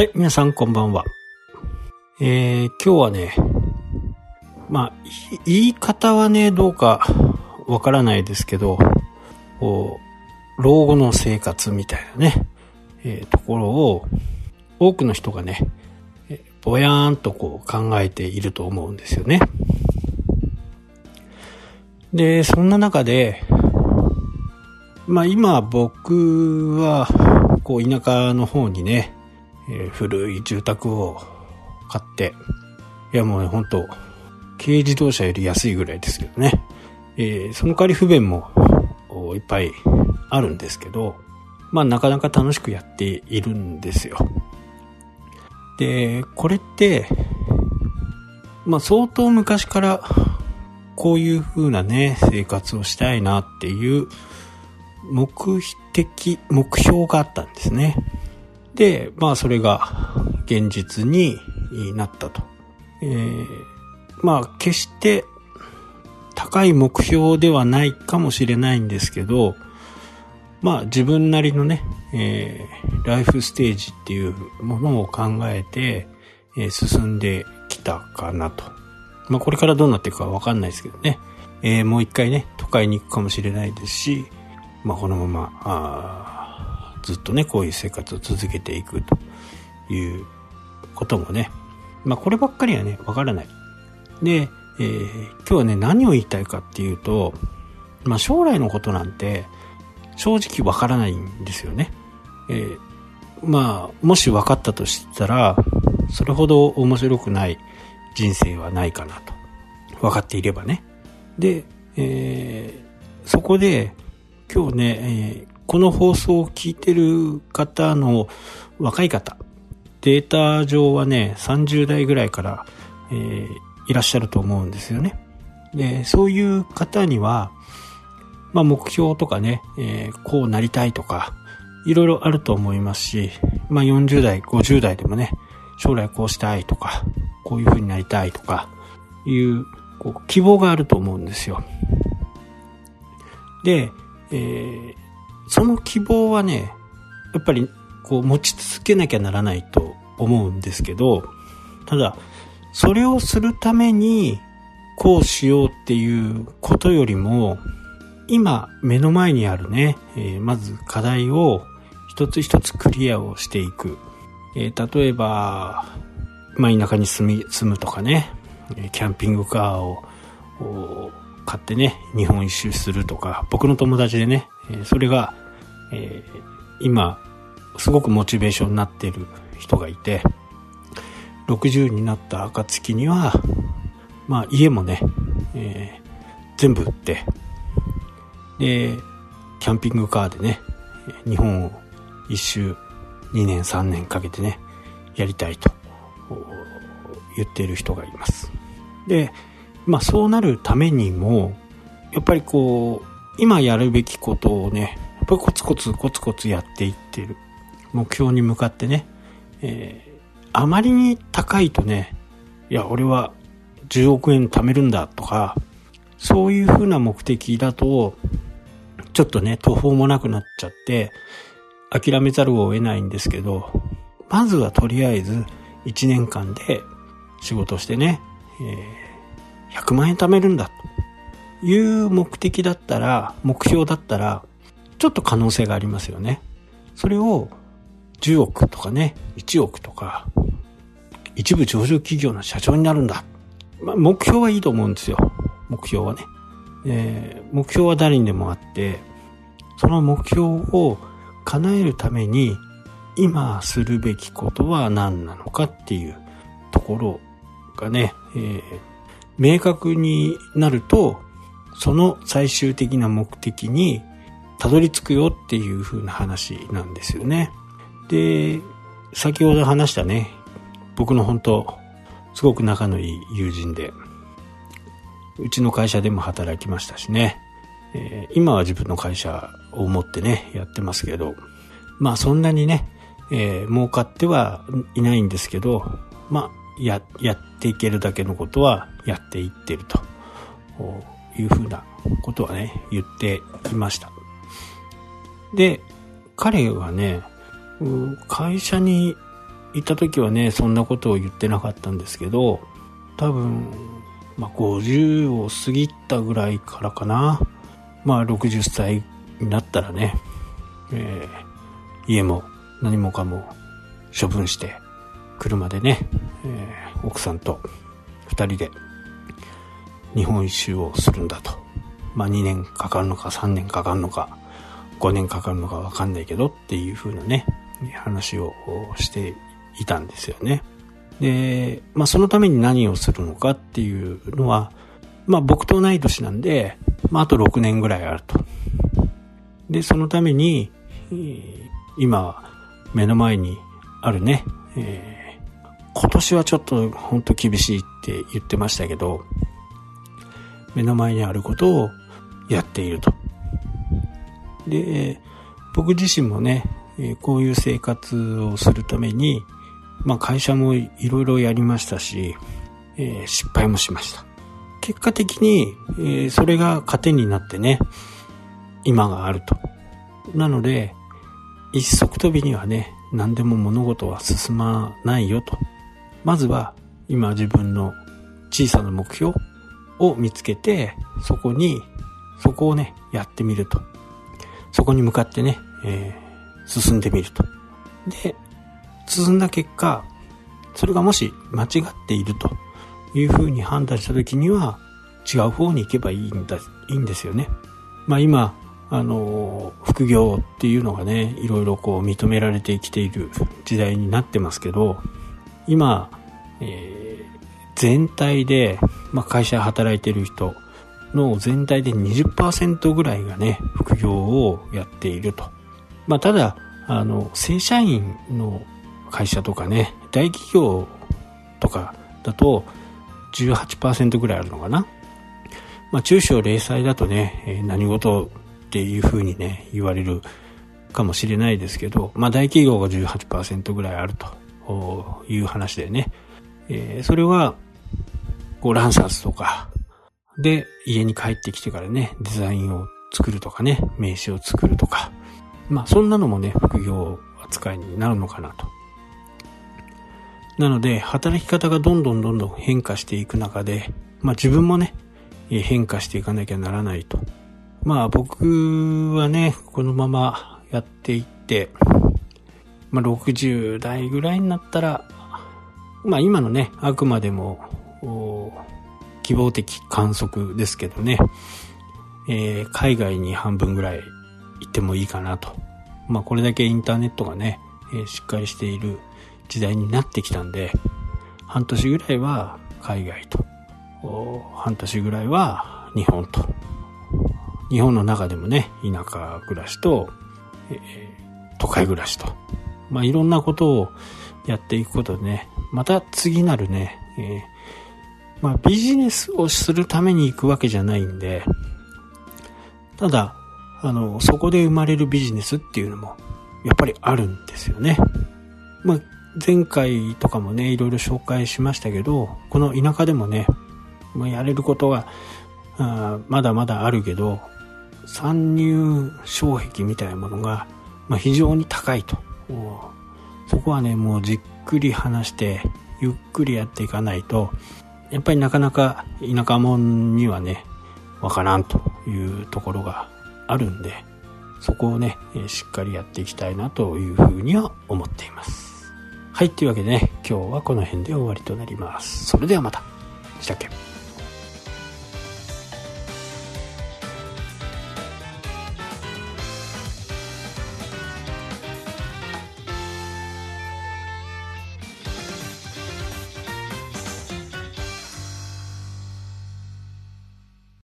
はい、皆さんこんばんは。えー、今日はね、まあ、言い方はね、どうかわからないですけど、こう、老後の生活みたいなね、えー、ところを、多くの人がね、ぼやーんとこう考えていると思うんですよね。で、そんな中で、まあ今僕は、こう田舎の方にね、えー、古い住宅を買って、いやもうね、ほんと、軽自動車より安いぐらいですけどね。えー、その代わり不便もいっぱいあるんですけど、まあなかなか楽しくやっているんですよ。で、これって、まあ相当昔からこういう風なね、生活をしたいなっていう目的、目標があったんですね。で、まあそれが現実になったと。えー、まあ決して高い目標ではないかもしれないんですけど、まあ自分なりのね、えー、ライフステージっていうものを考えて、えー、進んできたかなと。まあこれからどうなっていくかわかんないですけどね。えー、もう一回ね、都会に行くかもしれないですし、まあこのまま、ずっとね、こういう生活を続けていくということもね、まあこればっかりはね、わからない。で、えー、今日はね、何を言いたいかっていうと、まあ将来のことなんて、正直わからないんですよね。えー、まあ、もし分かったとしたら、それほど面白くない人生はないかなと。分かっていればね。で、えー、そこで、今日ね、えー、この放送を聞いてる方の若い方、データ上はね、30代ぐらいから、えー、いらっしゃると思うんですよね。で、そういう方には、まあ目標とかね、えー、こうなりたいとか、いろいろあると思いますし、まあ40代、50代でもね、将来こうしたいとか、こういう風になりたいとか、いう、こう、希望があると思うんですよ。で、えー、その希望はね、やっぱり、こう、持ち続けなきゃならないと思うんですけど、ただ、それをするために、こうしようっていうことよりも、今目の前にあるね、えー、まず課題を一つ一つクリアをしていく。えー、例えば、まあ、田舎に住み、住むとかね、キャンピングカーを買ってね、日本一周するとか、僕の友達でね、それが、えー、今、すごくモチベーションになってる人がいて、60になった暁には、まあ家もね、えー、全部売って、で、キャンピングカーでね、日本を一周2年3年かけてね、やりたいと言っている人がいます。で、まあそうなるためにも、やっぱりこう、今やるべきことをね、ぱりコツコツコツコツやっていってる。目標に向かってね、えー、あまりに高いとね、いや、俺は10億円貯めるんだとか、そういうふうな目的だと、ちょっとね、途方もなくなっちゃって、諦めざるを得ないんですけど、まずはとりあえず1年間で仕事してね、えー、100万円貯めるんだという目的だったら、目標だったら、ちょっと可能性がありますよね。それを10億とかね、1億とか、一部上場企業の社長になるんだ。まあ、目標はいいと思うんですよ。目標はね。えー、目標は誰にでもあって、その目標を叶えるために今するべきことは何なのかっていうところがね、えー、明確になると、その最終的な目的にたどり着くよっていう風な話なんですよね。で、先ほど話したね、僕の本当、すごく仲のいい友人で、うちの会社でも働きましたしね。えー、今は自分の会社を持ってね、やってますけど、まあそんなにね、えー、儲かってはいないんですけど、まあ、や、やっていけるだけのことはやっていってるというふうなことはね、言っていました。で、彼はね、会社に行った時はねそんなことを言ってなかったんですけど多分、まあ、50を過ぎたぐらいからかなまあ60歳になったらね、えー、家も何もかも処分して車でね、えー、奥さんと2人で日本一周をするんだと。まあ2年かかるのか3年かかるのか5年かかるのかわかんないけどっていう風なね、話をしていたんですよね。で、まあそのために何をするのかっていうのは、まあ僕と同い年なんで、まああと6年ぐらいあると。で、そのために、今目の前にあるね、えー、今年はちょっと本当厳しいって言ってましたけど、目の前にあることをやっていると。で、僕自身もね、こういう生活をするために、まあ会社もいろいろやりましたし、えー、失敗もしました。結果的に、えー、それが糧になってね、今があると。なので、一足飛びにはね、何でも物事は進まないよと。まずは、今自分の小さな目標を見つけて、そこに、そこをね、やってみると。そこに向かってね、えー、進んでみると。で、進んだ結果、それがもし間違っているというふうに判断した時には、違う方に行けばいいんだ、いいんですよね。まあ今、あの、副業っていうのがね、いろいろこう認められてきている時代になってますけど、今、えー、全体で、まあ会社で働いてる人、の全体で20%ぐらいがね、副業をやっていると。まあ、ただ、あの、正社員の会社とかね、大企業とかだと18%ぐらいあるのかな。まあ、中小零細だとね、え何事っていうふうにね、言われるかもしれないですけど、まあ、大企業が18%ぐらいあるという話でね、えー、それは、こう、ランサーズとか、で、家に帰ってきてからね、デザインを作るとかね、名刺を作るとか、まあそんなのもね、副業扱いになるのかなと。なので、働き方がどんどんどんどん変化していく中で、まあ自分もね、変化していかなきゃならないと。まあ僕はね、このままやっていって、まあ60代ぐらいになったら、まあ今のね、あくまでも、希望的観測ですけどね、えー、海外に半分ぐらい行ってもいいかなと。まあこれだけインターネットがね、えー、しっかりしている時代になってきたんで、半年ぐらいは海外と、半年ぐらいは日本と。日本の中でもね、田舎暮らしと、えー、都会暮らしと。まあいろんなことをやっていくことでね、また次なるね、えーまあビジネスをするために行くわけじゃないんで、ただ、あの、そこで生まれるビジネスっていうのも、やっぱりあるんですよね。まあ、前回とかもね、いろいろ紹介しましたけど、この田舎でもね、まあ、やれることは、まだまだあるけど、参入障壁みたいなものが、まあ、非常に高いと。そこはね、もうじっくり話して、ゆっくりやっていかないと、やっぱりなかなか田舎者にはね、わからんというところがあるんで、そこをね、しっかりやっていきたいなというふうには思っています。はい、というわけでね、今日はこの辺で終わりとなります。それではまた。したっけ？